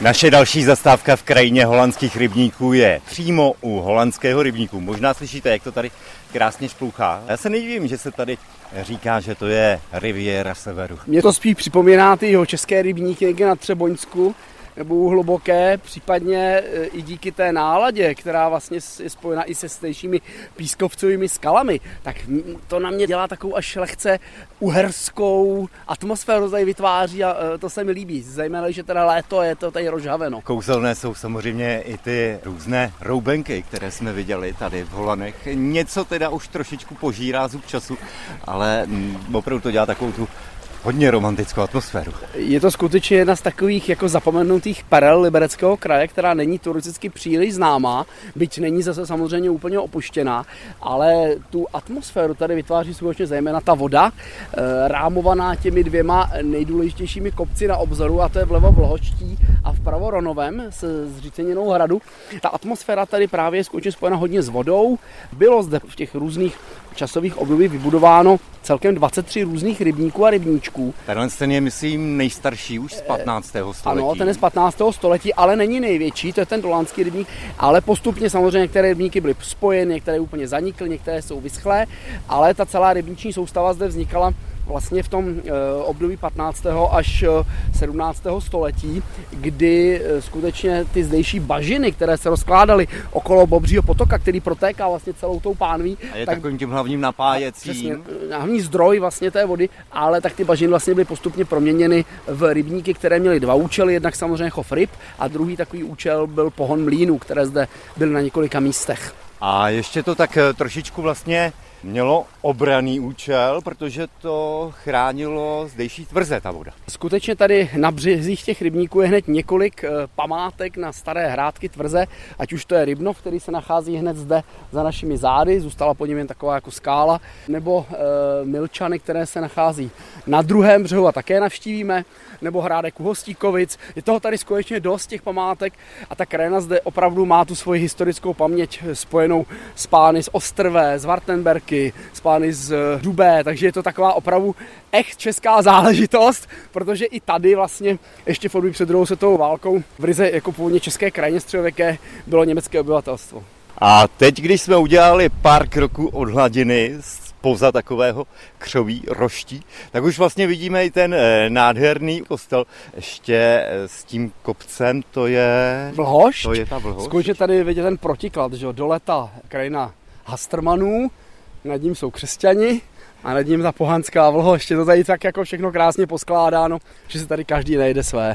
Naše další zastávka v krajině holandských rybníků je přímo u holandského rybníku. Možná slyšíte, jak to tady krásně šplouchá. Já se nedivím, že se tady říká, že to je Riviera Severu. Mě to spíš připomíná ty jeho české rybníky někde na Třeboňsku, nebo hluboké, případně e, i díky té náladě, která vlastně je spojena i se stejšími pískovcovými skalami, tak to na mě dělá takovou až lehce uherskou atmosféru tady vytváří a e, to se mi líbí, zejména, že teda léto je to tady rozhaveno. Kouzelné jsou samozřejmě i ty různé roubenky, které jsme viděli tady v Holanech. Něco teda už trošičku požírá zub času, ale opravdu to dělá takovou tu hodně romantickou atmosféru. Je to skutečně jedna z takových jako zapomenutých perel libereckého kraje, která není turisticky příliš známá, byť není zase samozřejmě úplně opuštěná, ale tu atmosféru tady vytváří skutečně zejména ta voda, eh, rámovaná těmi dvěma nejdůležitějšími kopci na obzoru, a to je vlevo Vlhočtí a vpravo Ronovem s zříceninou hradu. Ta atmosféra tady právě je skutečně spojena hodně s vodou. Bylo zde v těch různých časových období vybudováno celkem 23 různých rybníků a rybníčků. Tenhle ten je, myslím, nejstarší už z 15. století. Ano, ten je z 15. století, ale není největší, to je ten dolánský rybník, ale postupně samozřejmě některé rybníky byly spojeny, některé úplně zanikly, některé jsou vyschlé, ale ta celá rybníční soustava zde vznikala vlastně v tom eh, období 15. až 17. Eh, století, kdy eh, skutečně ty zdejší bažiny, které se rozkládaly okolo Bobřího potoka, který protéká vlastně celou tou pánví. A je tak, takovým tím hlavním napájecím. Přesně, hlavní zdroj vlastně té vody, ale tak ty bažiny vlastně byly postupně proměněny v rybníky, které měly dva účely, jednak samozřejmě chov ryb a druhý takový účel byl pohon mlínů, které zde byly na několika místech. A ještě to tak trošičku vlastně mělo obraný účel, protože to chránilo zdejší tvrze ta voda. Skutečně tady na březích těch rybníků je hned několik eh, památek na staré hrádky tvrze, ať už to je Rybnov, který se nachází hned zde za našimi zády, zůstala po něm jen taková jako skála, nebo e, Milčany, které se nachází na druhém břehu a také navštívíme, nebo Hrádek u Hostíkovic. Je toho tady skutečně dost těch památek a ta krajina zde opravdu má tu svoji historickou paměť spojenou s pány z Ostrvé, z Wartenberky, s pány z Dubé, takže je to taková opravdu echt česká záležitost, protože i tady vlastně ještě v před druhou světovou válkou v Rize jako původně české krajině středověké bylo německé obyvatelstvo. A teď, když jsme udělali pár kroků od hladiny spoza takového křoví roští, tak už vlastně vidíme i ten eh, nádherný kostel. Ještě eh, s tím kopcem to je... Vlhošť? To je ta vlhošť. Skutečně tady vidět ten protiklad, že dole ta krajina Hastermanů, nad ním jsou křesťani a nad ním ta pohanská vlhošť. Je to tady tak jako všechno krásně poskládáno, že se tady každý najde své.